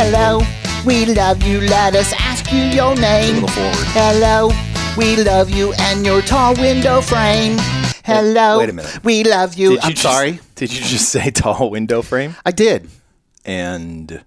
Hello, we love you. Let us ask you your name. Hello, we love you and your tall window frame. Hello, wait a minute. we love you. Did I'm you just- sorry. Did you just say tall window frame? I did. And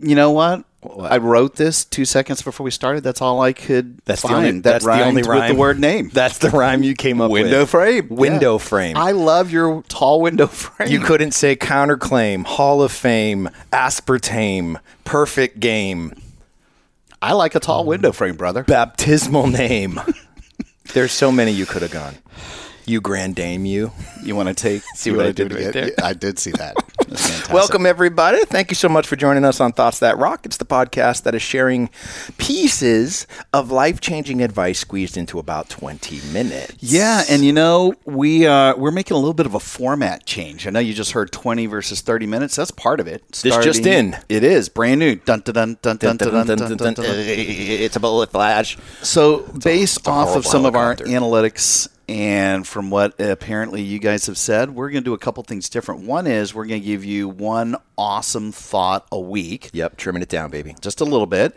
You know what? I wrote this two seconds before we started. That's all I could that's find. the only that that's the only rhyme with the word name. That's the rhyme you came up with. window with. frame. Window Yeah. frame. I love your tall window frame. you couldn't say counterclaim, Hall of Fame, aspartame, perfect game, I like a tall window frame, brother. baptismal name. There's so many you could have gone. You grand dame, you. You want to take? See what I did right there? I did see that. Welcome, everybody. Thank you so much for joining us on Thoughts That Rock. It's the podcast that is sharing pieces of life changing advice squeezed into about 20 minutes. Yeah, and you know we uh, we're making a little bit of a format change. I know you just heard twenty versus thirty minutes. That's part of it. This just in. It is brand new. Dun dun dun dun dun dun dun dun. dun, dun. It's a bullet flash. So, based a off of some of our analytics and from what apparently you guys have said, we're going to do a couple things different. One is we're going to give you one awesome thought a week, Yep, trimming it down, baby. just a little bit,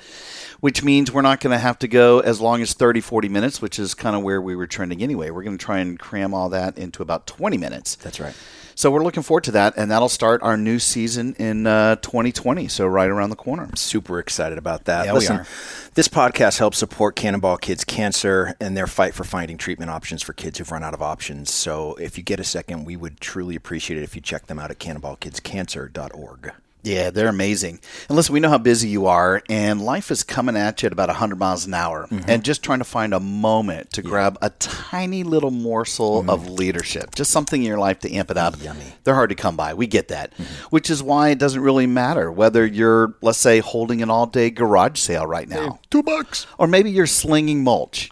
which means we're not going to have to go as long as 30, 40 minutes, which is kind of where we were trending anyway. We're going to try and cram all that into about 20 minutes. That's right. So, we're looking forward to that, and that'll start our new season in uh, 2020. So, right around the corner. Super excited about that. Yeah, we Listen, are. this podcast helps support Cannonball Kids Cancer and their fight for finding treatment options for kids who've run out of options. So if you get a second, we would truly appreciate it if you check them out at cannonballkidscancer.org. Yeah, they're amazing. And listen, we know how busy you are, and life is coming at you at about 100 miles an hour. Mm-hmm. And just trying to find a moment to grab a tiny little morsel mm-hmm. of leadership, just something in your life to amp it up. Yummy. They're hard to come by. We get that. Mm-hmm. Which is why it doesn't really matter whether you're, let's say, holding an all day garage sale right now. Two bucks. Or maybe you're slinging mulch.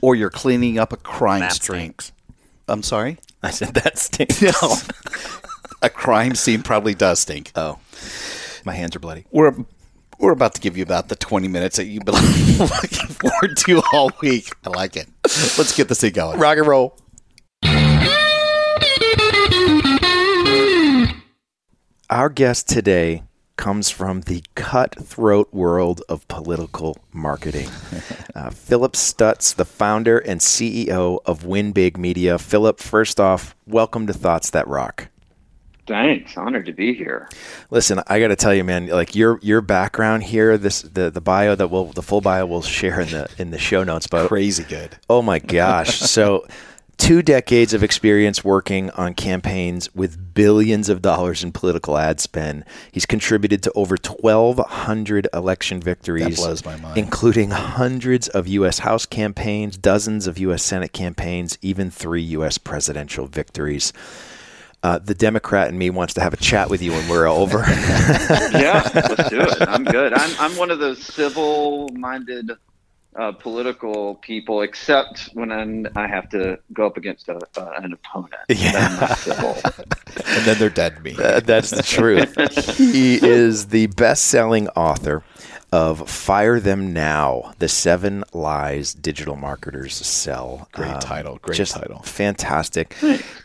Or you're cleaning up a crime scene. I'm sorry? I said that stinks. No. a crime scene probably does stink. Oh, my hands are bloody. we're we're about to give you about the 20 minutes that you've been looking forward to all week. I like it. Let's get this thing going. Rock and roll. Our guest today comes from the cutthroat world of political marketing. Uh, Phillip Stutts, the founder and CEO of Win Big Media. Phillip, first off, welcome to Thoughts That Rock. Thanks. Honored to be here. Listen, I got to tell you, man, like your your background here, this the the bio that will the full bio we'll share in the in the show notes, but Crazy good. Oh my gosh. so, two decades of experience working on campaigns with billions of dollars in political ad spend. He's contributed to over 1,200 election victories, That blows my mind. including hundreds of U.S. House campaigns, dozens of U.S. Senate campaigns, even three U.S. presidential victories. Uh, the Democrat in me wants to have a chat with you when we're over. Yeah, let's do it. I'm good. I'm I'm one of those civil-minded uh, political people, except when I'm, I have to go up against a, uh, an opponent. Yeah. Then I'm not civil. And then they're dead to me. Uh, that's the truth. he is the best-selling author of "Fire Them Now: The Seven Lies Digital Marketers Sell." Um, Great title, great just title. Fantastic.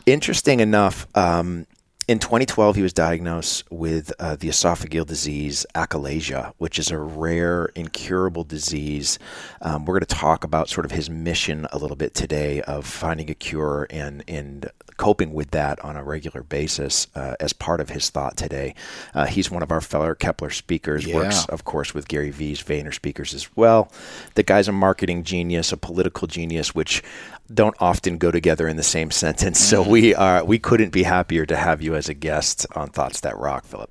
Interesting enough. Um, in 2012, he was diagnosed with uh, the esophageal disease achalasia, which is a rare, incurable disease. Um, we're going to talk about sort of his mission a little bit today of finding a cure and and coping with that on a regular basis uh, as part of his thought today. Uh, he's one of our fellow Kepler speakers. Works, of course, with Gary Vee's Vayner speakers as well. The guy's a marketing genius, a political genius, which don't often go together in the same sentence. So we are we couldn't be happier to have you as a guest on Thoughts That Rock, Phillip.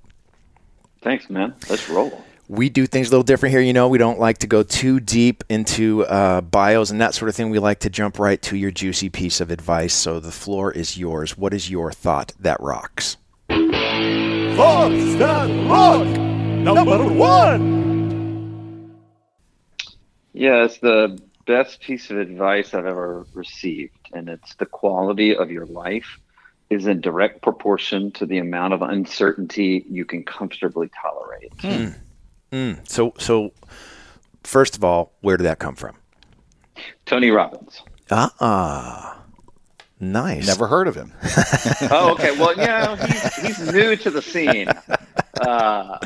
Thanks, man. Let's roll. We do things a little different here. You know, we don't like to go too deep into uh, bios and that sort of thing. We like to jump right to your juicy piece of advice. So the floor is yours. What is your thought that rocks? Fox that rock number one. Yeah, it's the best piece of advice I've ever received, and it's the quality of your life is in direct proportion to the amount of uncertainty you can comfortably tolerate. So, so first of all, where did that come from? Tony Robbins. Ah, nice. Never heard of him. Oh, okay. Well, yeah, he's, he's new to the scene. Uh,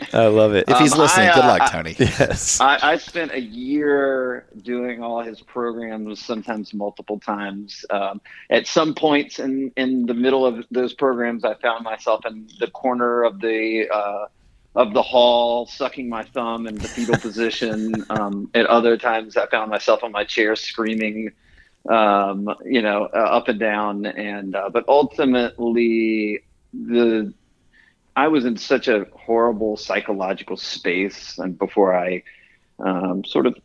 I love it. If he's Um, listening, I, good uh, luck, I- Tony. yes. I, I spent a year doing all his programs, sometimes multiple times. Um, at some points in, in the middle of those programs, I found myself in the corner of the uh, of the hall, sucking my thumb in the fetal position. Um, at other times, I found myself on my chair screaming, um, you know, uh, up and down. And uh, but ultimately, the I was in such a horrible psychological space, and before I um, sort of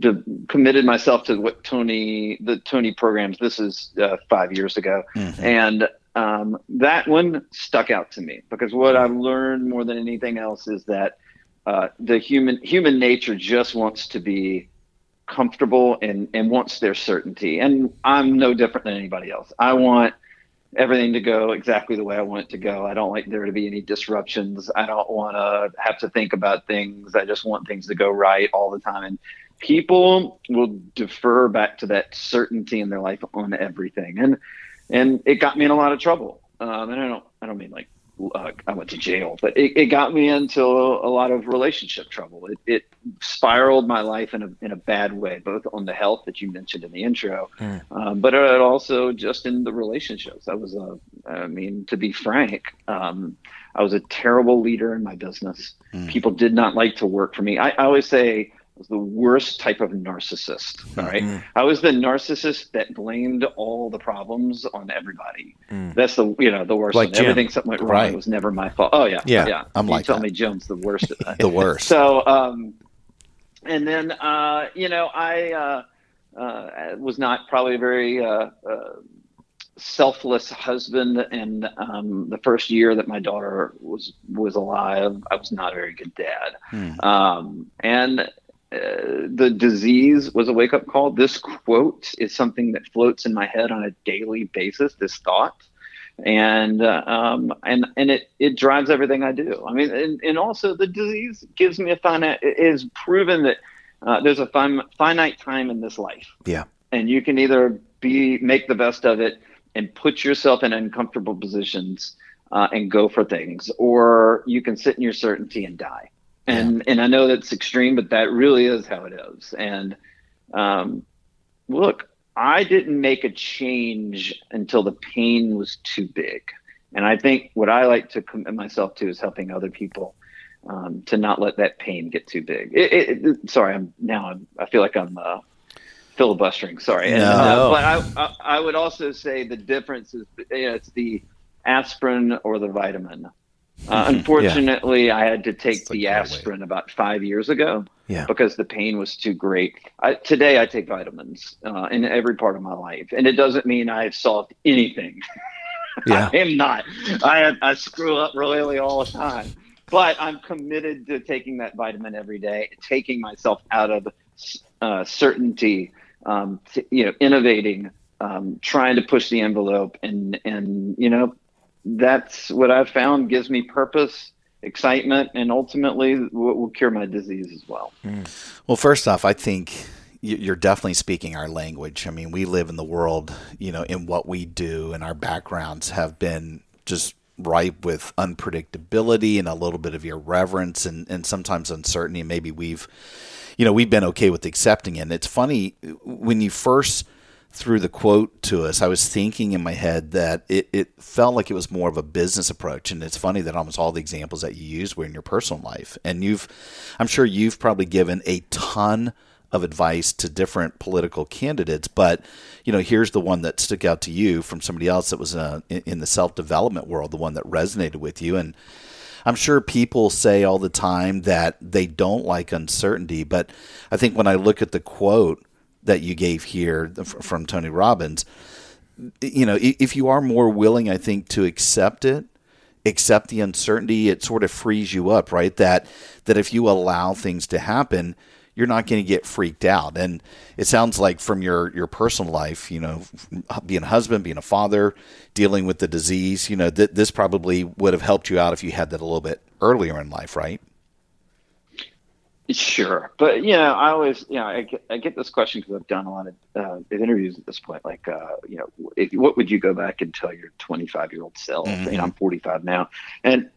de- committed myself to what Tony, the Tony programs. This is uh, five years ago, and um, that one stuck out to me because what I've learned more than anything else is that uh, the human human nature just wants to be comfortable and and wants their certainty, and I'm no different than anybody else. I want everything to go exactly the way I want it to go. I don't like there to be any disruptions. I don't want to have to think about things. I just want things to go right all the time. And people will defer back to that certainty in their life on everything. And and it got me in a lot of trouble. Um, and I don't I don't mean like uh, I went to jail, but it, it got me into a lot of relationship trouble. It, it spiraled my life in a in a bad way, both on the health that you mentioned in the intro, um, but it also just in the relationships. I was a, I mean, to be frank, um, I was a terrible leader in my business. People did not like to work for me. I, I always say was the worst type of narcissist. All right? I was the narcissist that blamed all the problems on everybody. That's the you know the worst. Like. Everything something went wrong. Right. It was never my fault. Oh yeah, Yeah, yeah. I'm you like tell that. me Jones the worst at that. The worst. So, um, and then, uh, you know, I uh, uh, was not probably a very uh, uh, selfless husband. And um, the first year that my daughter was was alive, I was not a very good dad. Um, and uh, the disease was a wake up call. This quote is something that floats in my head on a daily basis. This thought and uh, um, and and it it drives everything I do. I mean, and, and also the disease gives me a finite it is proven that uh, there's a fin- finite time in this life, Yeah. and you can either be make the best of it and put yourself in uncomfortable positions uh, and go for things, or you can sit in your certainty and die. And and I know that's extreme, but that really is how it is. And um, look, I didn't make a change until the pain was too big. And I think what I like to commit myself to is helping other people um, to not let that pain get too big. It, it, it- sorry, I'm now I'm, I feel like I'm uh, filibustering. Sorry, And, No. uh, but I, I I would also say the difference is you know, it's the aspirin or the vitamin. Uh, unfortunately, I had to take It's the aspirin about five years ago Yeah. because the pain was too great. I, today, I take vitamins uh, in every part of my life, and it doesn't mean I've solved anything. Yeah. I am not. I I screw up royally all the time, but I'm committed to taking that vitamin every day, taking myself out of uh, certainty, um, to, you know, innovating, um, trying to push the envelope, and and you know, that's what I've found gives me purpose, excitement, and ultimately will, will cure my disease as well. Hmm. Well, first off, I think you're definitely speaking our language. I mean, we live in the world, you know, in what we do, and our backgrounds have been just ripe with unpredictability and a little bit of irreverence and, and sometimes uncertainty. Maybe we've, you know, we've been okay with accepting it. And it's funny when you first threw the quote to us, I was thinking in my head that it, it felt like it was more of a business approach. And it's funny that almost all the examples that you used were in your personal life. And you've, I'm sure you've probably given a ton of advice to different political candidates. But, you know, here's the one that stuck out to you from somebody else that was uh, in, in the self development world, the one that resonated with you. And, I'm sure people say all the time that they don't like uncertainty, but I think when I look at the quote that you gave here from Tony Robbins, you know, if you are more willing, I think, to accept it accept the uncertainty, it sort of frees you up, right? That that if you allow things to happen, you're not going to get freaked out. And it sounds like from your your personal life, you know, being a husband, being a father, dealing with the disease, you know, th- this probably would have helped you out if you had that a little bit earlier in life, right? Sure, but you know, I always, you know, I get, I get this question because I've done a lot of uh, interviews at this point. Like, uh, you know, if, what would you go back and tell your 25 year old self? Mm-hmm. You know, I'm 45 now, and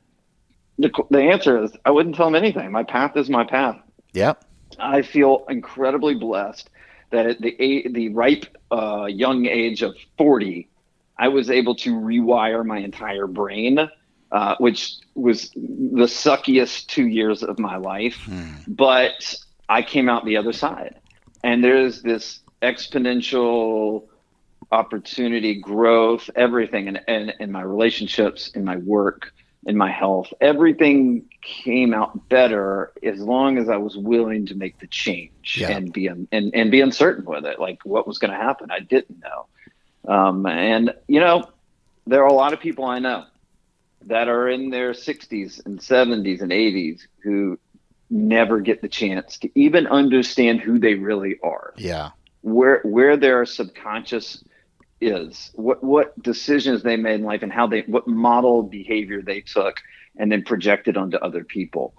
the the answer is I wouldn't tell him anything. My path is my path. Yeah, I feel incredibly blessed that at the the ripe uh, young age of 40, I was able to rewire my entire brain uh, which was the suckiest two years of my life. Hmm. But I came out the other side. And there's this exponential opportunity, growth, everything, and in, in, in my relationships, in my work, in my health. Everything came out better as long as I was willing to make the change yeah. and be and, and be uncertain with it. Like what was going to happen, I didn't know. Um, and you know, there are a lot of people I know that are in their 60s and 70s and 80s who never get the chance to even understand who they really are. Yeah. Where where their subconscious is, what what decisions they made in life and how they what model behavior they took and then projected onto other people.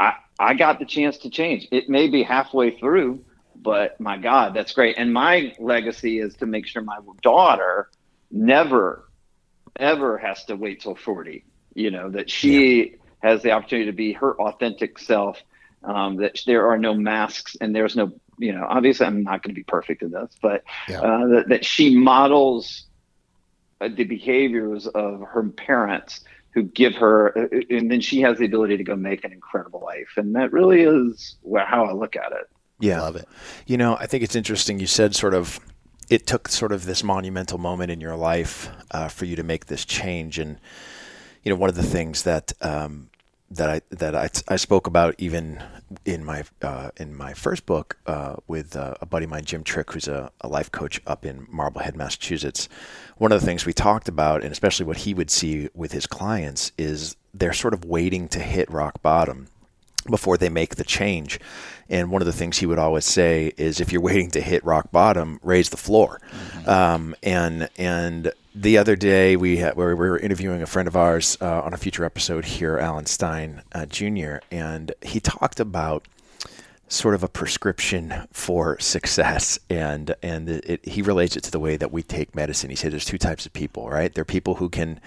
I I got the chance to change. It may be halfway through, but my God, that's great. And my legacy is to make sure my daughter never ever has to wait till 40 you know that she yeah. has the opportunity to be her authentic self um, that there are no masks and there's no you know obviously i'm not going to be perfect in this but yeah. uh, that, that she models uh, the behaviors of her parents who give her uh, and then she has the ability to go make an incredible life and that really is how i look at it yeah, I love it. You know, I think it's interesting. You said sort of it took sort of this monumental moment in your life uh, for you to make this change. And you know, one of the things that um, that I that I, spoke about even in my uh, in my first book uh, with uh, a buddy of mine, Jim Trick, who's a, a, life coach up in Marblehead, Massachusetts. One of the things we talked about, and especially what he would see with his clients, is they're sort of waiting to hit rock bottom before they make the change. And one of the things he would always say is, if you're waiting to hit rock bottom, raise the floor. Mm-hmm. Um, and and the other day we had, we were interviewing a friend of ours uh, on a future episode here, Alan Stein uh, Jr., and he talked about sort of a prescription for success and and it, it, he relates it to the way that we take medicine he said there's two types of people right there are people who can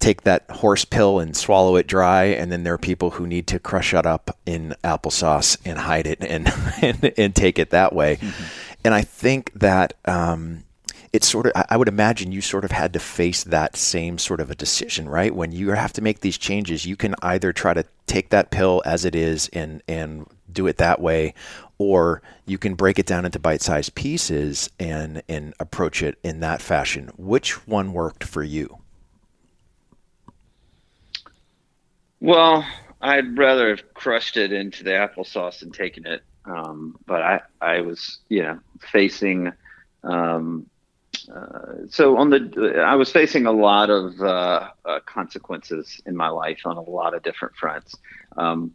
take that horse pill and swallow it dry, and then there are people who need to crush it up in applesauce and hide it and and, and take it that way. Mm-hmm. And I think that um, it's sort of I would imagine you sort of had to face that same sort of a decision, right? When you have to make these changes, you can either try to take that pill as it is and and do it that way, or you can break it down into bite-sized pieces and and approach it in that fashion. Which one worked for you? Well, I'd rather have crushed it into the applesauce and taken it. Um, but I, I was, you know, facing. Um, uh, so on the, I was facing a lot of uh, uh, consequences in my life on a lot of different fronts. Um,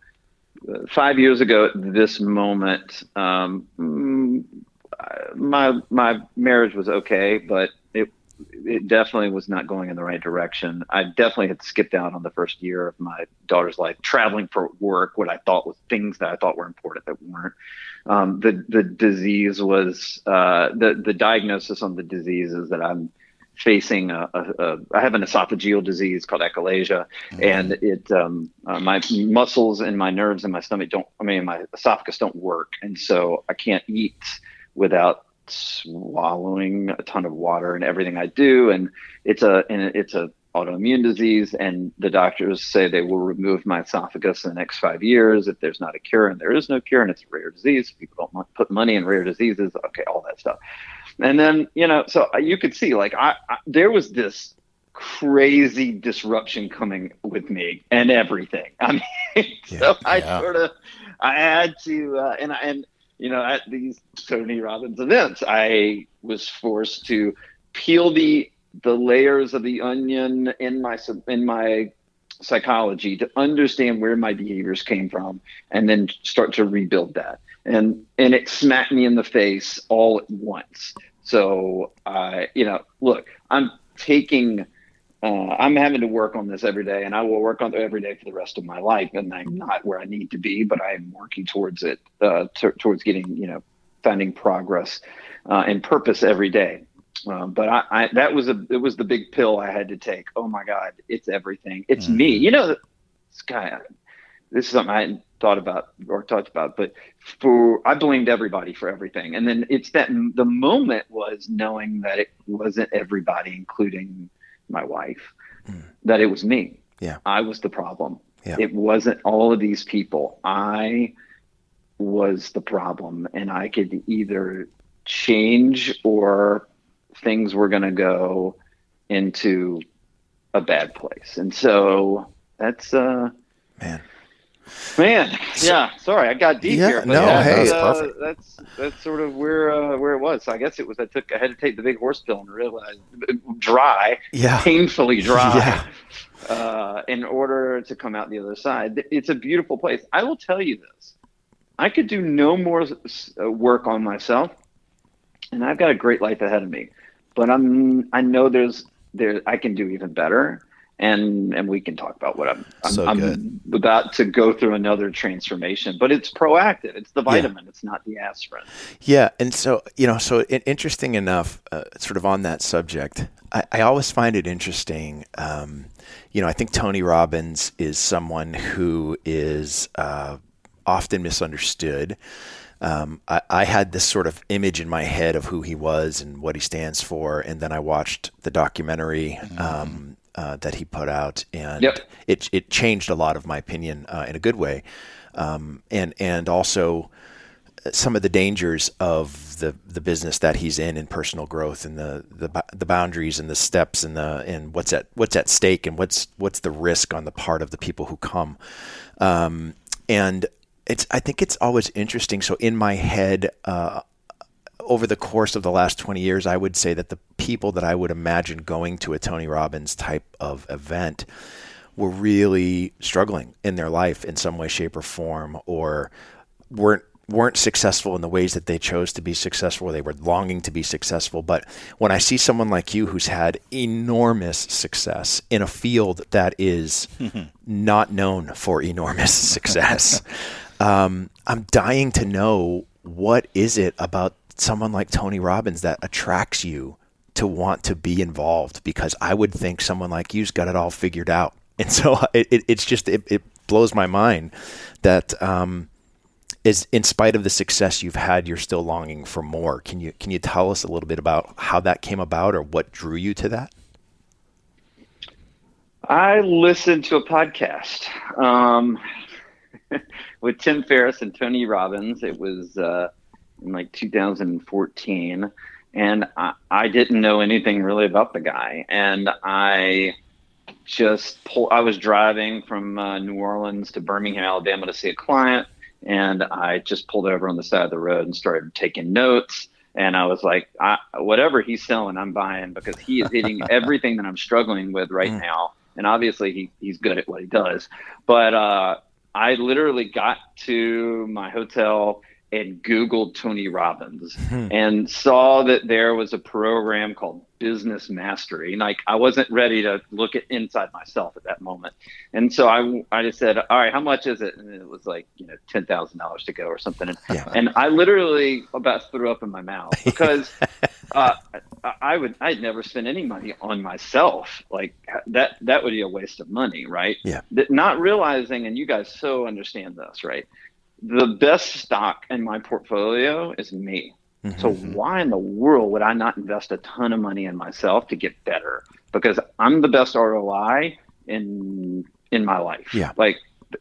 five years ago, at this moment, um, mm, my my marriage was okay, but it it definitely was not going in the right direction. I definitely had skipped out on the first year of my daughter's life, traveling for work, what I thought was things that I thought were important that weren't. Um, the the disease was uh, the the diagnosis on the disease is that I'm facing a, a, a I have an esophageal disease called achalasia, mm-hmm. and it um, uh, my muscles and my nerves and my stomach don't I mean my esophagus don't work, and so I can't eat without swallowing a ton of water and everything I do, and it's a and it's a autoimmune disease, and the doctors say they will remove my esophagus in the next five years if there's not a cure, and there is no cure, and it's a rare disease. People don't put money in rare diseases. Okay, all that stuff, and then you know, so you could see like I, I there was this crazy disruption coming with me and everything. I mean, yeah, so I yeah. sort of I had to, uh, and I, and you know, at these Tony Robbins events, I was forced to peel the the layers of the onion in my in my psychology to understand where my behaviors came from and then start to rebuild that. And and it smacked me in the face all at once. So uh, you know look i'm taking uh, i'm having to work on this every day and i will work on it every day for the rest of my life and i'm not where i need to be but i'm working towards it uh, t- towards getting you know finding progress uh, and purpose every day um, but I, I, that was a it was the big pill I had to take. Oh my God, it's everything. It's mm-hmm. me. You know, this guy. This is something I hadn't thought about or talked about, but for I blamed everybody for everything, and then it's that the moment was knowing that it wasn't everybody, including my wife, mm. that it was me. Yeah, I was the problem. Yeah. It wasn't all of these people. I was the problem, and I could either change or things were going to go into a bad place. And so that's uh man. Man, yeah. Sorry, I got deep yeah, here. no, yeah, hey, that's, uh, that's that's sort of where uh, where it was. So I guess it was. I took. I had to take the big horse pill and realize dry, yeah, painfully dry, yeah. uh, in order to come out the other side. It's a beautiful place. I will tell you this. I could do no more uh, work on myself, and I've got a great life ahead of me but I'm I know there's there I can do even better and and we can talk about what I'm I'm, so I'm about to go through another transformation but it's proactive. It's the vitamin. Yeah. it's not the aspirin. Yeah. And so you know so interesting enough uh, sort of on that subject I, I always find it interesting um, you know I think Tony Robbins is someone who is uh, often misunderstood. Um, I, I, had this sort of image in my head of who he was and what he stands for, and then I watched the documentary mm-hmm. um, uh, that he put out, and yep. it it changed a lot of my opinion uh, in a good way, um, and and also some of the dangers of the the business that he's in in personal growth and the the, the boundaries and the steps and the and what's at what's at stake and what's what's the risk on the part of the people who come um, and it's I think it's always interesting. So in my head, uh, over the course of the last 20 years, I would say that the people that I would imagine going to a Tony Robbins type of event were really struggling in their life in some way, shape, or form, or weren't weren't successful in the ways that they chose to be successful, they were longing to be successful. But when I see someone like you who's had enormous success in a field that is not known for enormous success, um, I'm dying to know what is it about someone like Tony Robbins that attracts you to want to be involved because I would think someone like you's got it all figured out. And so it, it, it's just, it, it, blows my mind that, um, is in spite of the success you've had, you're still longing for more. Can you, can you tell us a little bit about how that came about or what drew you to that? I listened to a podcast. Um, with Tim Ferriss and Tony Robbins. It was uh, in like 2014, and I, I didn't know anything really about the guy, and I just pull, I was driving from uh, New Orleans to Birmingham, Alabama to see a client, and I just pulled over on the side of the road and started taking notes. And I was like, I, whatever he's selling, I'm buying because he is hitting everything that I'm struggling with right mm. now. And obviously, he, he's good at what he does. But uh, I literally got to my hotel and Googled Tony Robbins hmm. and saw that there was a program called Business Mastery. Like I wasn't ready to look at inside myself at that moment. And so I, I just said, all right, how much is it? And it was like, you know, $10,000 to go or something. And, yeah. and I literally about threw up in my mouth because uh, I would, I'd never spend any money on myself. Like that, that would be a waste of money. Right. Yeah. Not realizing, and you guys so understand this, right? The best stock in my portfolio is me. Mm-hmm. So why in the world would I not invest a ton of money in myself to get better? Because I'm the best ROI in in my life. Yeah. Like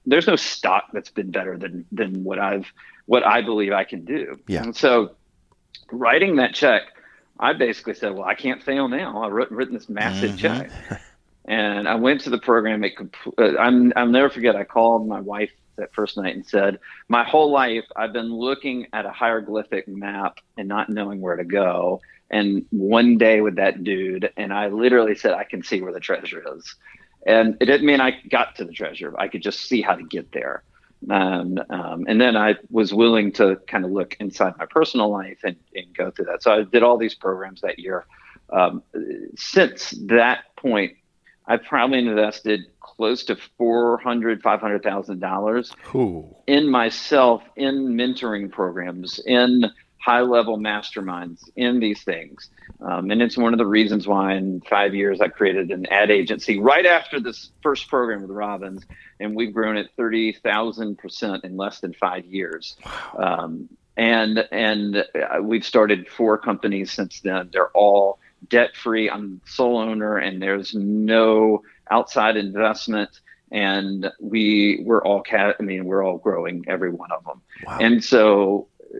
there's no stock that's been better than than what I've what I believe I can do. Yeah. And so writing that check, I basically said, well, I can't fail now. I've written, written this massive mm-hmm. check. And I went to the program. It, uh, I'm, I'll never forget. I called my wife that first night and said, My whole life, I've been looking at a hieroglyphic map and not knowing where to go. And one day with that dude, and I literally said, I can see where the treasure is. and it didn't mean I got to the treasure. I could just see how to get there. And, um, and then I was willing to kind of look inside my personal life and, and go through that. So I did all these programs that year. Um, since that point, I've probably invested close to four hundred, five hundred thousand dollars in myself, in mentoring programs, in high level masterminds, in these things. Um, and it's one of the reasons why in five years I created an ad agency right after this first program with Robbins, and we've grown at thirty thousand percent in less than five years. Um, and and uh, we've started four companies since then. They're all debt free. I'm sole owner, and there's no outside investment. And we we're all cat. I mean, we're all growing every one of them. Wow. And so uh,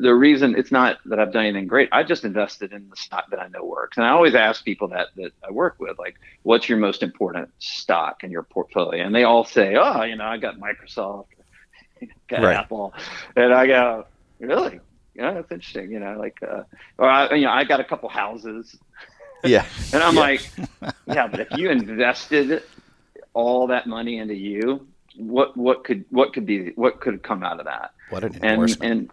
the reason it's not that I've done anything great, I just invested in the stock that I know works. And I always ask people that that I work with, like, what's your most important stock in your portfolio? And they all say, oh, you know, I got Microsoft, got Right. Apple, and I go, really? Yeah, that's interesting. You know, like, uh, or I, you know, I got a couple houses, Yeah. and I'm Yeah. like, yeah, but if you invested all that money into you, what what could what could be what could come out of that? What an and endorsement. and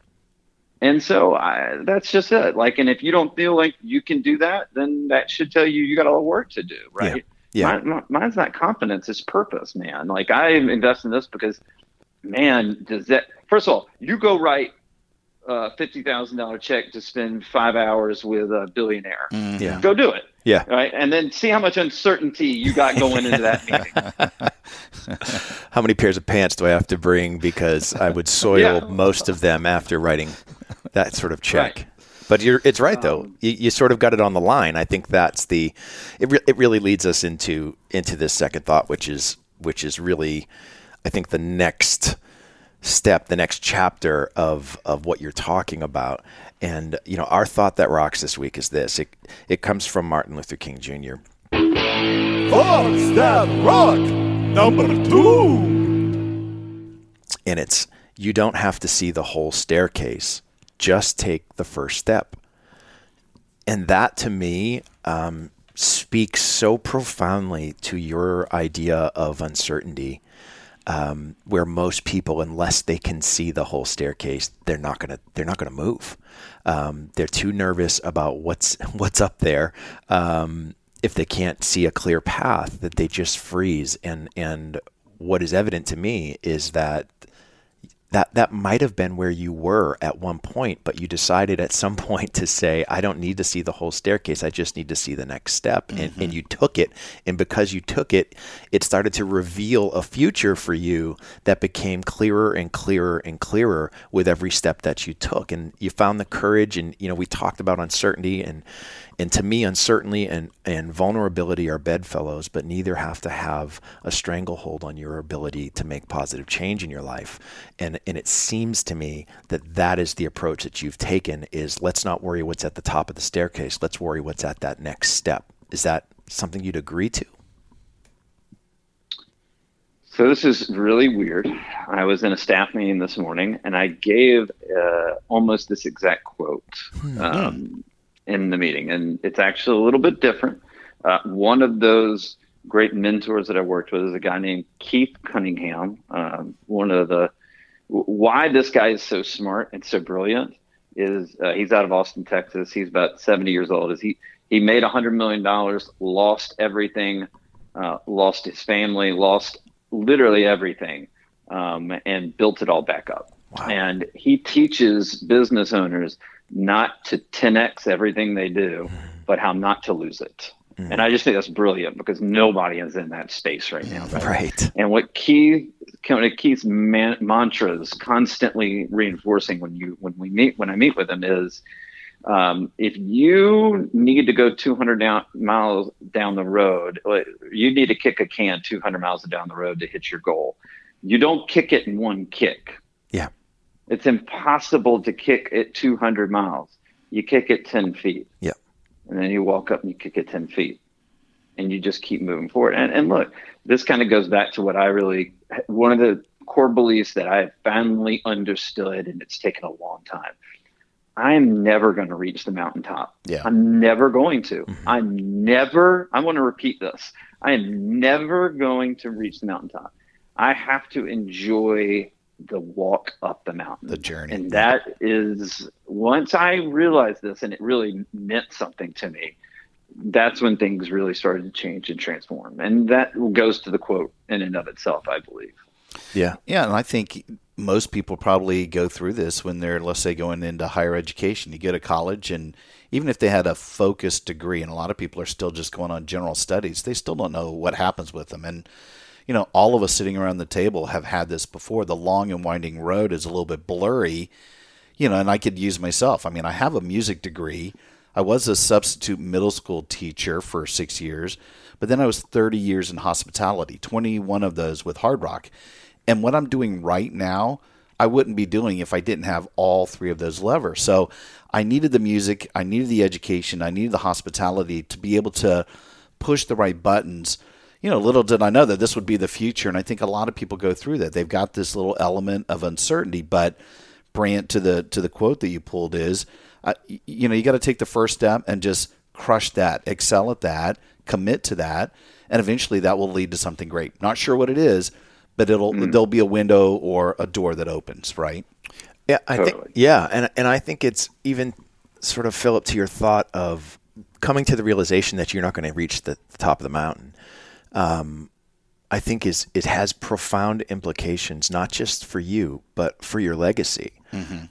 and so I, that's just it. Like, and if you don't feel like you can do that, then that should tell you you got a lot of work to do, right? Yeah. Mine, mi- mine's not confidence; it's purpose, man. Like I invest in this because, man, does that? First of all, you go write a fifty thousand dollar check to spend five hours with a billionaire. Yeah. Go do it. Yeah. Right, and then see how much uncertainty you got going into that meeting. How many pairs of pants do I have to bring because I would soil Yeah. most of them after writing that sort of check. Right. But you're, it's right though. Um, you, you sort of got it on the line. I think that's the. It, re- it really leads us into into this second thought, which is which is really, I think the next step, the next chapter of of what you're talking about. And you know, our thought that rocks this week is this. It it comes from Martin Luther King Jr. Thoughts that rock. Number two. and it's you don't have to see the whole staircase just take the first step and that to me um, speaks so profoundly to your idea of uncertainty um, where most people unless they can see the whole staircase they're not gonna they're not gonna move. Um, they're too nervous about what's what's up there. Um, if they can't see a clear path that they just freeze. And and what is evident to me is that that that might have been where you were at one point, but you decided at some point to say, I don't need to see the whole staircase. I just need to see the next step. And, and mm-hmm. you took it. And because you took it, it started to reveal a future for you that became clearer and clearer and clearer with every step that you took. And you found the courage. And, you know, we talked about uncertainty and, and to me, uncertainty and, and vulnerability are bedfellows, but neither have to have a stranglehold on your ability to make positive change in your life. And, and it seems to me that that is the approach that you've taken is let's not worry what's at the top of the staircase. Let's worry what's at that next step. Is that something you'd agree to? So this is really weird. I was in a staff meeting this morning, and I gave uh, almost this exact quote um, in the meeting, and it's actually a little bit different. Uh, one of those great mentors that I worked with is a guy named Keith Cunningham. Um, one of the why this guy is so smart and so brilliant is uh, he's out of Austin, Texas. He's about 70 years old. Is he he made 100 million dollars, lost everything, uh, lost his family, lost literally everything, um, and built it all back up. Wow. And he teaches business owners not to 10x everything they do, mm-hmm. but how not to lose it. Mm-hmm. And I just think that's brilliant because nobody is in that space right now. Right. And what Keith, Keith's man, mantras constantly reinforcing when you when we meet when I meet with him is, um, if you need to go 200 down, miles down the road, uh, you need to kick a can 200 miles down the road to hit your goal. You don't kick it in one kick. Yeah. It's impossible to kick it 200 miles. You kick it 10 feet. Yeah. And then you walk up and you kick it 10 feet and you just keep moving forward. And, and look, this kind of goes back to what I really, one of the core beliefs that I finally understood, and it's taken a long time. I'm never going to reach the mountaintop. Yeah. I'm never going to. Mm-hmm. I'm never, I want to repeat this. I am never going to reach the mountaintop. I have to enjoy the walk up the mountain, The journey. And that is, once I realized this and it really meant something to me, that's when things really started to change and transform. And that goes to the quote in and of itself, I believe. Yeah. Yeah, and I think most people probably go through this when they're, let's say, going into higher education. You go to college, and even if they had a focused degree, and a lot of people are still just going on general studies, they still don't know what happens with them. And, you know, all of us sitting around the table have had this before. The long and winding road is a little bit blurry, you know, and I could use myself. I mean, I have a music degree. I was a substitute middle school teacher for six years, but then I was 30 years in hospitality, 21 of those with Hard Rock. And what I'm doing right now, I wouldn't be doing if I didn't have all three of those levers. So I needed the music, I needed the education, I needed the hospitality to be able to push the right buttons. You know, little did I know that this would be the future. And I think a lot of people go through that. They've got this little element of uncertainty, but Brant to the to the quote that you pulled is, uh, you know, you got to take the first step and just crush that, excel at that, commit to that, and eventually that will lead to something great. Not sure what it is, but it'll there'll be a window or a door that opens, right? Yeah, I think yeah, and and I think it's even sort of Phillip to your thought of coming to the realization that you're not going to reach the, the top of the mountain. Um, I think is it has profound implications not just for you but for your legacy,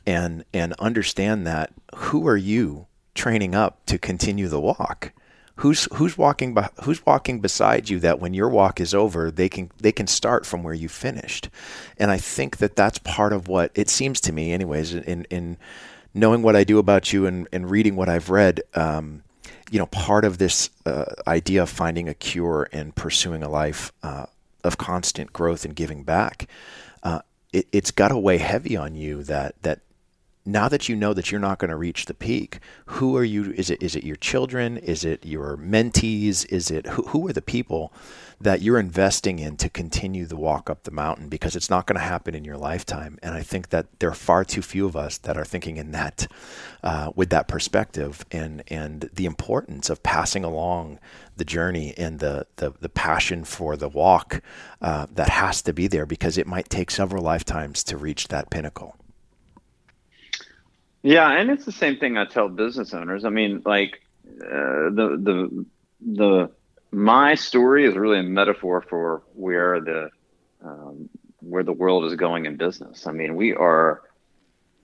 and and understand that who are you training up to continue the walk? Who's who's walking be, who's walking beside you that when your walk is over they can they can start from where you finished, and I think that that's part of what it seems to me, anyways, in in knowing what I do about you and, and reading what I've read. Um, you know, part of this uh, idea of finding a cure and pursuing a life uh, of constant growth and giving back, uh, it, it's got to weigh heavy on you that that now that you know that you're not going to reach the peak, who are you? Is it is it your children? Is it your mentees? Is it who, who are the people that you're investing in to continue the walk up the mountain? Because it's not going to happen in your lifetime. And I think that there are far too few of us that are thinking in that uh, with that perspective and and the importance of passing along the journey and the the, the passion for the walk uh, that has to be there because it might take several lifetimes to reach that pinnacle. Yeah, and it's the same thing I tell business owners. I mean, like uh, the the the my story is really a metaphor for where the um, where the world is going in business. I mean, we are,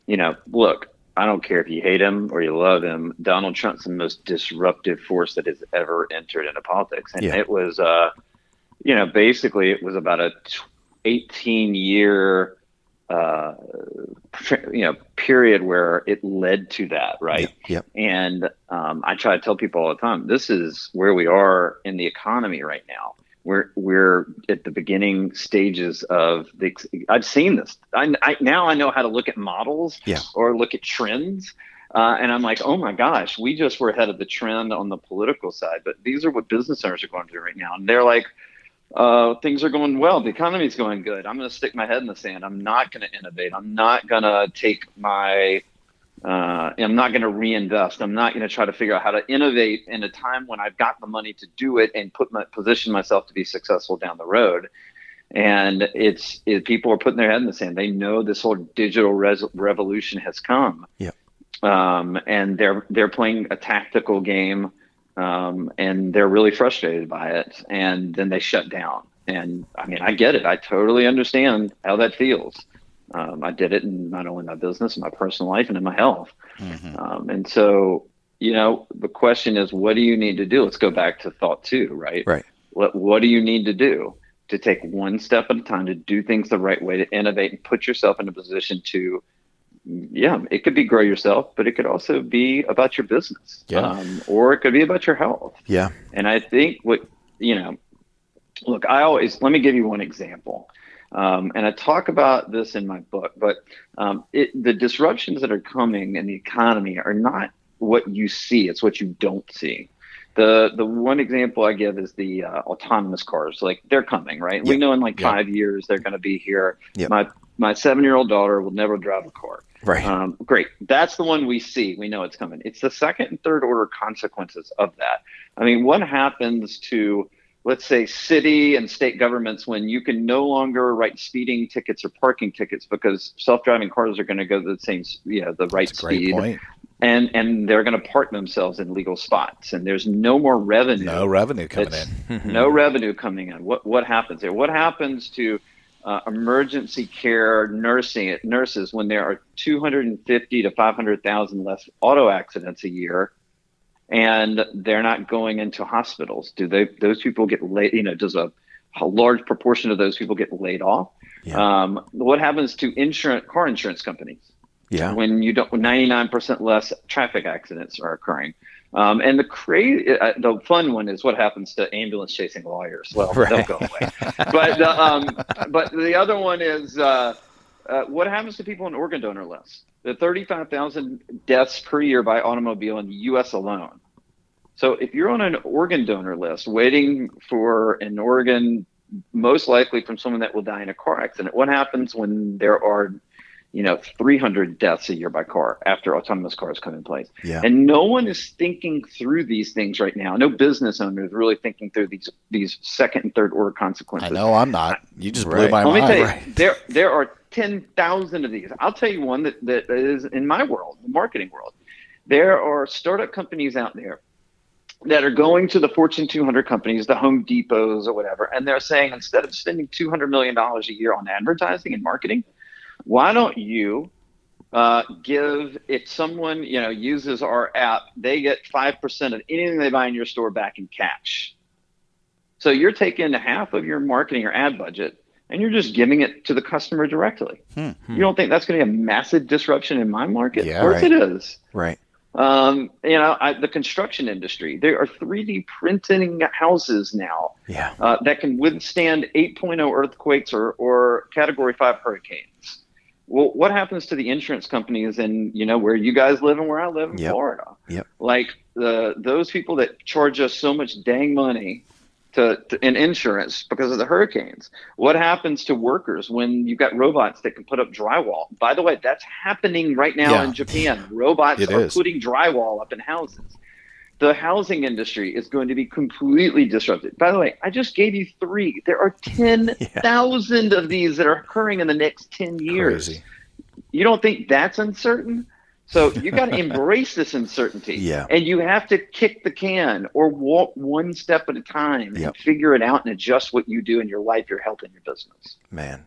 you know, look. I don't care if you hate him or you love him. Donald Trump's the most disruptive force that has ever entered into politics, and Yeah. it was, uh, you know, basically it was about a 18 year uh, you know period where it led to that right Yep. and um, i try to tell people all the time this is where we are in the economy right now we're we're at the beginning stages of the i've seen this I, I now i know how to look at models Yeah. or look at trends uh, and I'm like, oh my gosh, we just were ahead of the trend on the political side. But these are what business owners are going through right now. And they're like, uh, things are going well. The economy's going good. I'm going to stick my head in the sand. I'm not going to innovate. I'm not going to take my, uh, I'm not going to reinvest. I'm not going to try to figure out how to innovate in a time when I've got the money to do it and put my position myself to be successful down the road. And it's it, people are putting their head in the sand. They know this whole digital res- revolution has come, Yep. um, and they're they're playing a tactical game um, and they're really frustrated by it and then they shut down. And i mean i get it. I totally understand how that feels. Um, i did it in not only my business my personal life and in my health. Um, and so you know the question is what do you need to do? Let's go back to thought two right? Right. what what do you need to do to take one step at a time to do things the right way to innovate and put yourself in a position to yeah it could be grow yourself but it could also be about your business Yeah. um, or it could be about your health Yeah. and I think what, you know, look, I always, let me give you one example. Um, and I talk about this in my book, but um, it, the disruptions that are coming in the economy are not what you see, it's what you don't see. The the one example I give is the uh, autonomous cars. Like they're coming, right? We know in like Yep. five years they're going to be here. Yep. My my seven year old daughter will never drive a car. Right. Um, great. That's the one we see. We know it's coming. It's the second and third order consequences of that. I mean, what happens to, let's say, city and state governments when you can no longer write speeding tickets or parking tickets because self driving cars are going to go the same, you know, the right That's speed. And, and they're going to park themselves in legal spots, and there's no more revenue. No revenue coming in. no revenue coming in. What what happens there? What happens to uh, emergency care nursing nurses when there are 250 to 500,000 less auto accidents a year, and they're not going into hospitals? Do they? Those people get laid? You know, does a, a large proportion of those people get laid off? Yeah. Um, what happens to insurance car insurance companies? Yeah. when you don't 99% less traffic accidents are occurring. Um, and the crazy uh, the fun one is what happens to ambulance chasing lawyers. Well Right. they'll go away. But the, um, but the other one is uh, uh, what happens to people on organ donor lists? The 35,000 deaths per year by automobile in the US alone. So if you're on an organ donor list waiting for an organ most likely from someone that will die in a car accident what happens when there are you know 300 deaths a year by car after autonomous cars come in place Yeah. and no one is thinking through these things right now no business owner is really thinking through these these second and third order consequences I know I'm not. You just blew Right. my let me tell you, there there are ten thousand of these. I'll tell you one that, that is in my world, the marketing world. There are startup companies out there that are going to the Fortune 200 companies, the Home Depots or whatever, and they're saying instead of spending 200 million dollars a year on advertising and marketing, why don't you uh, give if someone you know uses our app, they get five percent of anything they buy in your store back in cash. So you're taking half of your marketing or ad budget and you're just giving it to the customer directly. You don't think that's going to be a massive disruption in my market? Yeah, of course right. it is. Right. Um, you know, I, the construction industry, there are 3D printing houses now Yeah. uh, that can withstand 8.0 earthquakes or, or category five hurricanes. Well, what happens to the insurance companies in, you know, where you guys live and where I live in Yep. Florida? Yep. Like the, those people that charge us so much dang money to, to in insurance because of the hurricanes. What happens to workers when you've got robots that can put up drywall? By the way, that's happening right now Yeah. in Japan. Robots It are is. putting drywall up in houses. The housing industry is going to be completely disrupted. By the way, I just gave you three. There are 10,000 of these that are occurring in the next 10 years. Crazy. You don't think that's uncertain? So you got to embrace this uncertainty. Yeah. And you have to kick the can or walk one step at a time Yep. and figure it out and adjust what you do in your life, your health, and your business. Man.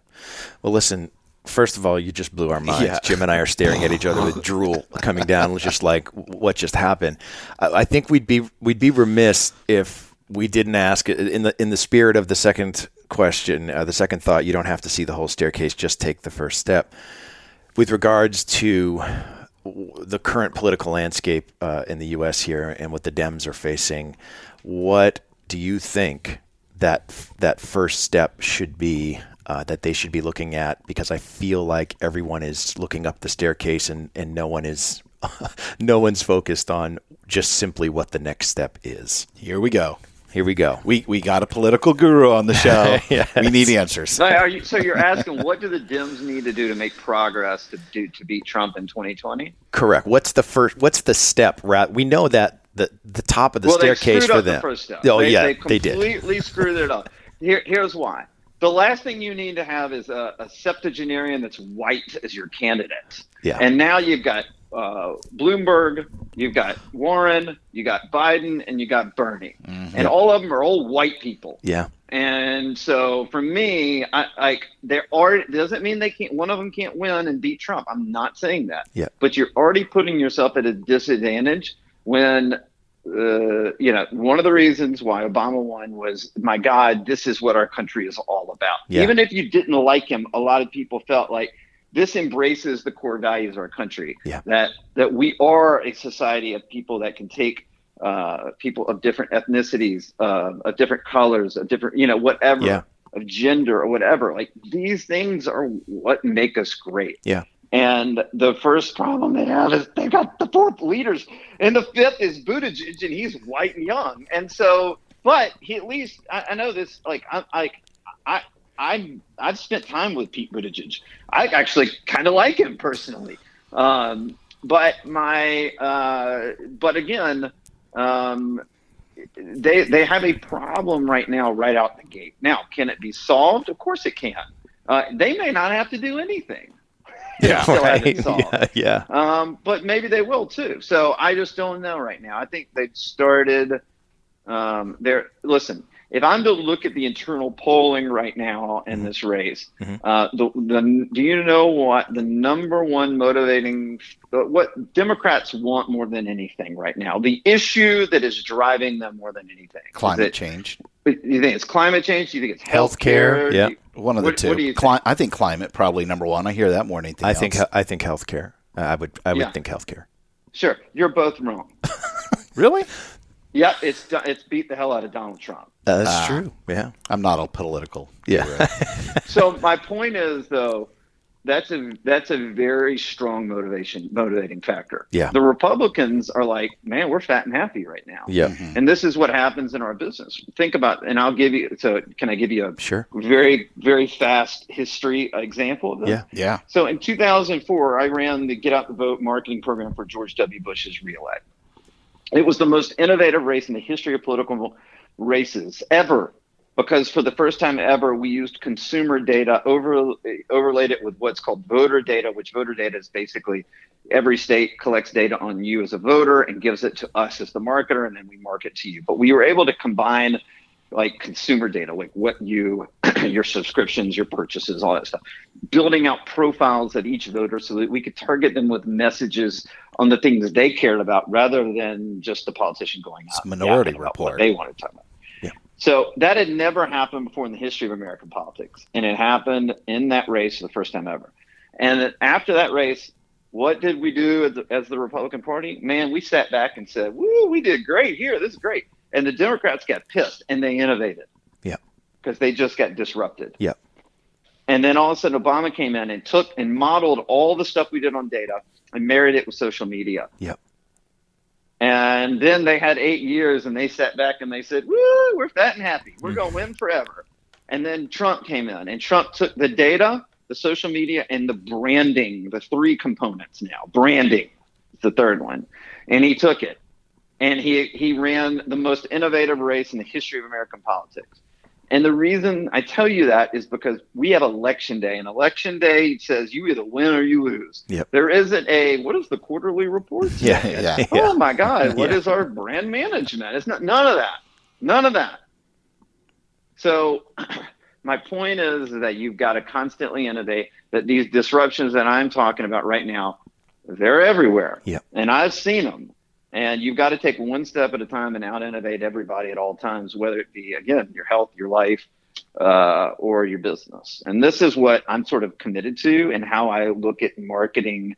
Well, listen. First of all, you just blew our minds. Yeah. Jim and I are staring at each other with drool coming down, just like what just happened. I, I think we'd be we'd be remiss if we didn't ask in the in the spirit of the second question, uh, the second thought. You don't have to see the whole staircase; just take the first step. With regards to the current political landscape uh, in the U.S. here and what the Dems are facing, what do you think that that first step should be uh, that they should be looking at? Because I feel like everyone is looking up the staircase and, and no one is no one's focused on just simply what the next step is. Here we go. Here we go. We we got a political guru on the show. Yes. We need answers. So, are you, so you're asking what do the Dems need to do to make progress to do to beat Trump in 2020? Correct. What's the first? What's the step? Ra- We know that the the top of the well, they staircase screwed for up them. the first step. Oh they, yeah, they they did. completely screwed it up. Here, here's why. The last thing you need to have is a, a septuagenarian that's white as your candidate. Yeah. And now you've got uh, Bloomberg, you've got Warren, you got Biden, and you got Bernie, and all of them are all white people. Yeah. And so for me, I like there are doesn't mean they can't one of them can't win and beat Trump. I'm not saying that. Yeah. But you're already putting yourself at a disadvantage when uh, you know, one of the reasons why Obama won was, my God, this is what our country is all about. Yeah. Even if you didn't like him, a lot of people felt like this embraces the core values of our country. Yeah. That that we are a society of people that can take uh, people of different ethnicities, uh, of different colors, of different, you know, whatever, Yeah. of gender or whatever. Like these things are what make us great. Yeah. And the first problem they have is they got the fourth leaders, and the fifth is Buttigieg, and he's white and young. And so, but he at least I, I know this. Like I, like I, I, I've spent time with Pete Buttigieg. I actually kind of like him personally. Um, but my, uh, but again, um, they they have a problem right now, right out the gate. Now, can it be solved? Of course, it can. Uh, they may not have to do anything. Yeah, right. solved. yeah, yeah. Um, but maybe they will too. So I just don't know right now. I think they've started. Um, there. Listen, if I'm to look at the internal polling right now in this race, uh, the, the do you know what the number one motivating what Democrats want more than anything right now? The issue that is driving them more than anything. Climate change. But you think it's climate change? Do you think it's Healthcare, healthcare? yeah. You- One of the What- two. what do you Cli- think? I think climate probably number one. I hear that more than anything I else. think I think healthcare. Uh, I would I would Yeah. think healthcare. Sure, you're both wrong. really. Yep, it's it's beat the hell out of Donald Trump. Uh, that's true. Yeah. I'm not a political. Yeah. so my point is though that's a that's a very strong motivation motivating factor Yeah. the republicans are like man we're fat and happy right now Yeah. Mm-hmm. and this is what happens in our business think about and i'll give you so can i give you a Sure. very very fast history example of this Yeah. yeah. so in 2004, I ran the Get Out the Vote marketing program for George W. Bush's reelect. It was the most innovative race in the history of political races ever, because for the first time ever, we used consumer data, over, overlaid it with what's called voter data, which voter data is basically every state collects data on you as a voter and gives it to us as the marketer, and then we market to you. But we were able to combine like consumer data, like what you, your subscriptions, your purchases, all that stuff, building out profiles of each voter so that we could target them with messages on the things they cared about rather than just the politician going out. It's Minority about what Report. they wanted to talk about. So that had never happened before in the history of American politics. And it happened in that race for the first time ever. And after that race, what did we do as the, as the Republican Party? Man, we sat back and said, "Woo, we did great here. This is great." And the Democrats got pissed and they innovated. Yeah. Because they just got disrupted. Yeah. And then all of a sudden, Obama came in and took and modeled all the stuff we did on data and married it with social media. Yep. And then they had eight years and they sat back and they said, Woo, we're fat and happy. We're going to win forever. And then Trump came in and Trump took the data, the social media, and the branding, the three components now. Branding is the third one. And he took it and he, he ran the most innovative race in the history of American politics. And the reason I tell you that is because we have election day, and election day says you either win or you lose. Yep. There isn't a what is the quarterly report? Yeah. Yeah. Yeah. Oh my God, What Yeah. is our brand management? It's not none of that. None of that. So my point is that you've got to constantly innovate, that these disruptions that I'm talking about right now, they're everywhere. Yep. And I've seen them. And you've got to take one step at a time and out innovate everybody at all times, whether it be again your health, your life, uh, or your business. And this is what I'm sort of committed to, and how I look at marketing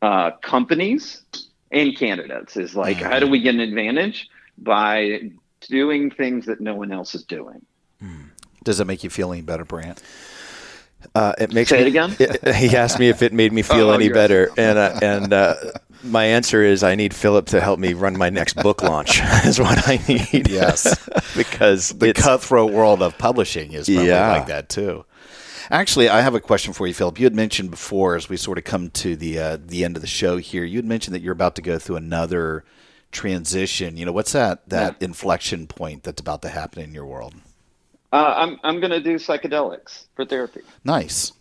uh, companies and candidates is like, how do we get an advantage by doing things that no one else is doing? Does it make you feel any better, Brant? Uh, it makes Say me, it again? he asked me if it made me feel Oh, any you're better, and uh, and uh, my answer is I need Phillip to help me run my next book launch. is what I need. Yes. because The cutthroat world of publishing is probably Yeah. like that too. Actually, I have a question for you, Phillip. You had mentioned before, as we sort of come to the uh, the end of the show here, you had mentioned that you're about to go through another transition. You know, what's that that inflection point that's about to happen in your world? Uh, I'm I'm going to do psychedelics for therapy. Nice.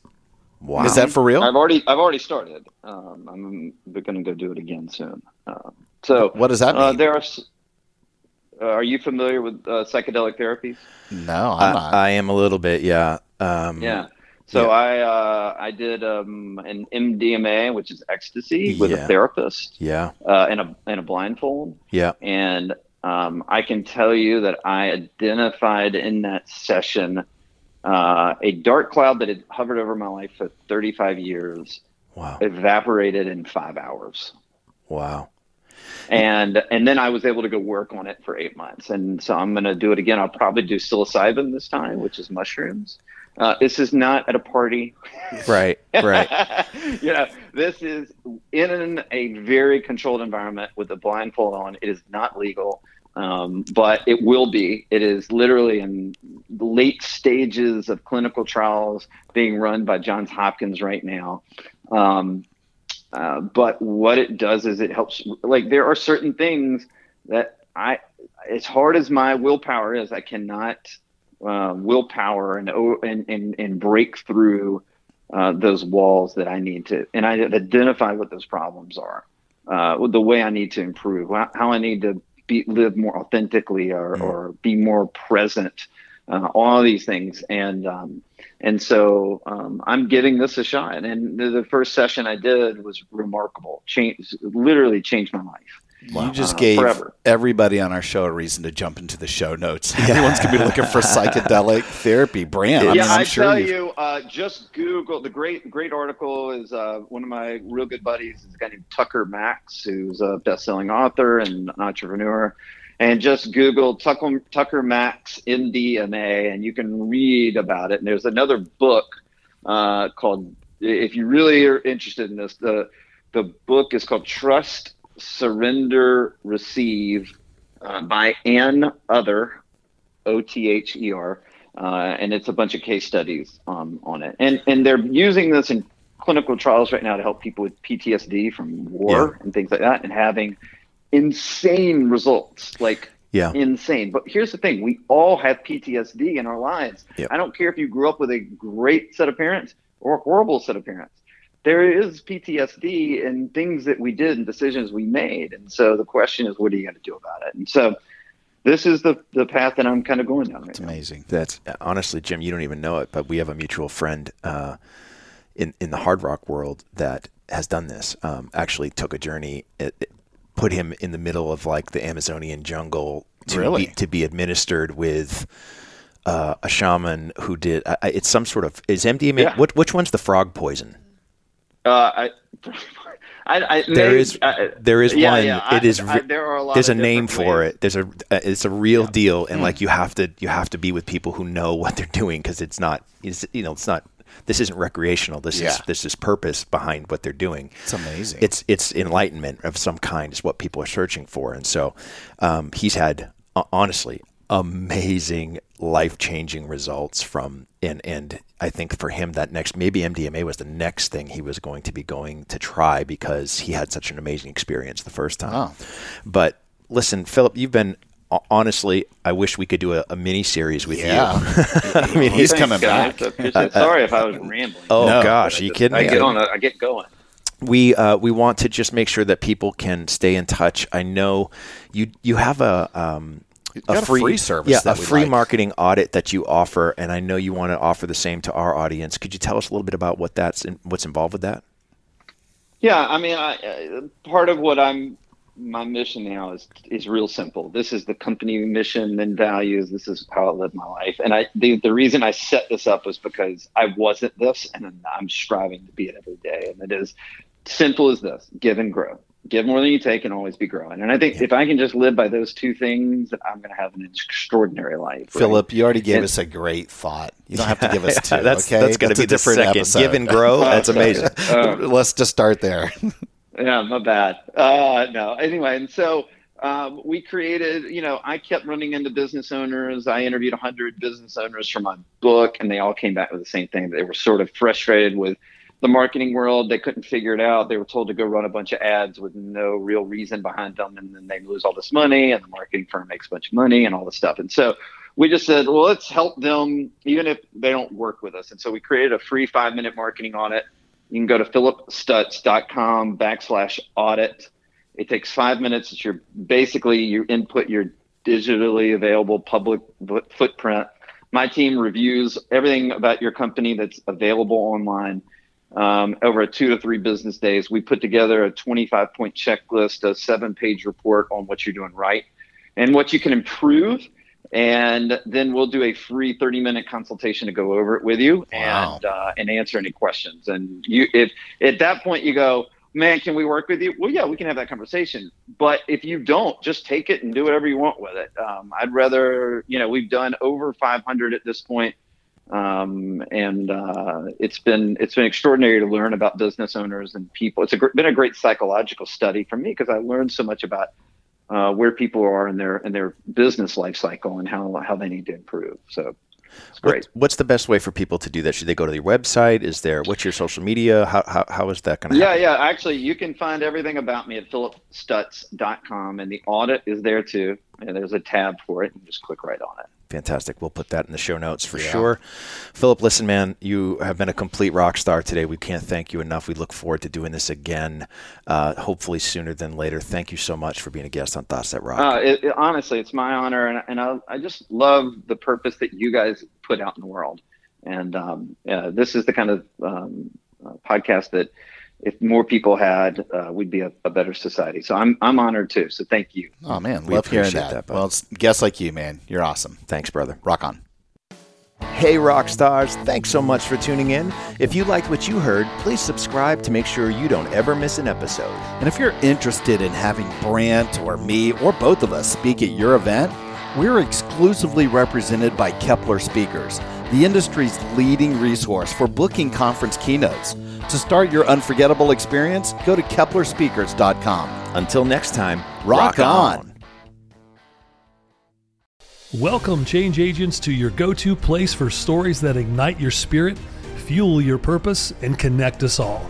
wow. Is that for real? I've already I've already started. Um, I'm going to go do it again soon. Um, so What does that Uh, mean? there are. Uh, are you familiar with uh, psychedelic therapies? no, I'm not. I, I am a little bit, yeah. Um, Yeah. So Yeah. I uh, I did um, an MDMA, which is ecstasy, with Yeah. a therapist yeah, uh, and a and a blindfold. yeah, And um, I can tell you that I identified in that session uh, a dark cloud that had hovered over my life for 35 years, wow, evaporated in five hours. wow. And and then I was able to go work on it for eight months. And so I'm going to do it again. I'll probably do psilocybin this time, which is mushrooms. Uh, this is not at a party. Right, right. you know, this is in a very controlled environment with a blindfold on. It is not legal, um, but it will be. It is literally in the late stages of clinical trials being run by Johns Hopkins right now. Um, uh, but what it does is it helps. Like there are certain things that I, as hard as my willpower is, I cannot uh, willpower and, and and and break through uh, those walls that I need to, and I identify what those problems are, uh, the way I need to improve, how I need to be, live more authentically or, mm. or be more present, uh, all these things, and um, and so um, I'm giving this a shot. And the, the, first session I did was remarkable, change literally changed my life. You just uh, gave forever. everybody on our show a reason to jump into the show notes. Everyone's gonna be looking for psychedelic therapy brand. Yeah, I, mean, I sure tell you, uh, just Google the great great article is uh, one of my real good buddies is a guy named Tucker Max, who's a best-selling author and an entrepreneur. And just Google Tucker, Tucker Max MDMA, and you can read about it. And there's another book uh, called, if you really are interested in this, the the book is called Trust surrender, receive uh, by Ann Other, O T H E R, uh, and it's a bunch of case studies um, on it. And and they're using this in clinical trials right now to help people with PTSD from war yeah. and things like that, and having insane results, like yeah. insane. But here's the thing: we all have PTSD in our lives. Yep. I don't care if you grew up with a great set of parents or a horrible set of parents there is PTSD and things that we did and decisions we made. And so the question is, what are you going to do about it? And so this is the, the path that I'm kind of going down right It's amazing. That's honestly, Jim, you don't even know it, but we have a mutual friend uh, in, in the hard rock world that has done this. Um, actually took a journey, it, it put him in the middle of like the Amazonian jungle to, really? be, to be administered with uh, a shaman who did, uh, it's some sort of, is MDMA, yeah. what, which one's the frog poison? Uh, I, I, I, there is uh, there is yeah, one. Yeah, it is. there are a lot. There's a name for ways. it. There's a. Uh, it's a real yeah. deal, and mm. like you have to you have to be with people who know what they're doing because it's not. It's, you know, it's not. This isn't recreational. This is this is purpose behind what they're doing. It's amazing. It's it's enlightenment of some kind is what people are searching for, and so um, he's had honestly amazing life changing results from and and I think for him that next maybe MDMA was the next thing he was going to be going to try because he had such an amazing experience the first time. Oh. But listen, Phillip, you've been honestly, I wish we could do a, a mini series with yeah. you. I mean, he's coming back. Uh, sorry if I was rambling. Oh no, gosh, are you kidding I me? Get on, I get going. We uh, we want to just make sure that people can stay in touch. I know you you have a um, a free, a free, service. Yeah, a free like. marketing audit that you offer, and I know you want to offer the same to our audience. Could you tell us a little bit about what that's in, what's involved with that? Yeah, I mean, I, uh, part of what I'm my mission now is is real simple. This is the company mission and values. This is how I live my life. And I the, the reason I set this up was because I wasn't this, and I'm striving to be it every day. And it is simple as this: give and grow give more than you take and always be growing. And I think yeah. if I can just live by those two things, I'm going to have an extraordinary life. Phillip, right? you already gave and, us a great thought. You don't have to give us two. that's okay? that's going to be the second. Episode. Give and grow. That's amazing. Uh, Let's just start there. yeah, my bad. Uh, no, anyway, and so. Um, we created, you know, I kept running into business owners. I interviewed 100 business owners for my book, and they all came back with the same thing. They were sort of frustrated with the marketing world. They couldn't figure it out. They were told to go run a bunch of ads with no real reason behind them, and then they lose all this money, and the marketing firm makes a bunch of money and all this stuff. And so we just said, well, let's help them even if they don't work with us. And so we created a free five minute marketing audit. You can go to phillipstutts.com backslash audit. It takes five minutes. It's your basically you input your digitally available public footprint. My team reviews everything about your company that's available online um, over a two to three business days. We put together a 25 point checklist, a seven page report on what you're doing right and what you can improve. And then we'll do a free 30 minute consultation to go over it with you wow. and uh, and answer any questions. And you, if at that point you go, man, can we work with you? Well, yeah, we can have that conversation. But if you don't, just take it and do whatever you want with it. Um, I'd rather, you know, we've done over 500 at this point um, and uh, it's been it's been extraordinary to learn about business owners and people. It's a, been a great psychological study for me because I learned so much about uh, where people are in their in their business life cycle and how how they need to improve. So it's great. What, what's the best way for people to do that? Should they go to your website? Is there what's your social media? How how, how is that going to yeah, happen? yeah. Actually, you can find everything about me at phillipstutts.com, and the audit is there too. And there's a tab for it. You just click right on it. Fantastic. We'll put that in the show notes for sure. Phillip, listen, man, you have been a complete rock star today. We can't thank you enough. We look forward to doing this again, uh, hopefully sooner than later. Thank you so much for being a guest on Thoughts That Rock. Uh, it, it- honestly, it's my honor, and, and I, I just love the purpose that you guys put out in the world. And um, yeah, this is the kind of um, uh, podcast that, if more people had, uh, we'd be a, a better society. So I'm I'm honored too. So thank you. Oh man, We love hearing that. that, well, it's guests like you, man. You're awesome. Thanks, brother. Rock on. Hey, rock stars. Thanks so much for tuning in. If you liked what you heard, please subscribe to make sure you don't ever miss an episode. And if you're interested in having Brant or me or both of us speak at your event, we're exclusively represented by Kepler Speakers, the industry's leading resource for booking conference keynotes. To start your unforgettable experience, go to keplerspeakers.com. Until next time, Rock on. Welcome, change agents, to your go to place for stories that ignite your spirit, fuel your purpose, and connect us all.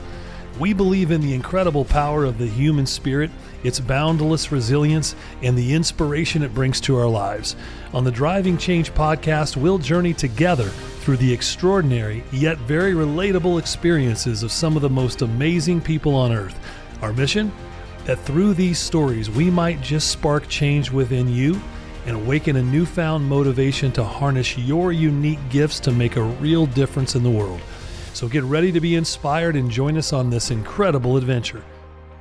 We believe in the incredible power of the human spirit, its boundless resilience, and the inspiration it brings to our lives. On the Driving Change podcast, we'll journey together through the extraordinary yet very relatable experiences of some of the most amazing people on earth. Our mission? That through these stories, we might just spark change within you and awaken a newfound motivation to harness your unique gifts to make a real difference in the world. So get ready to be inspired and join us on this incredible adventure.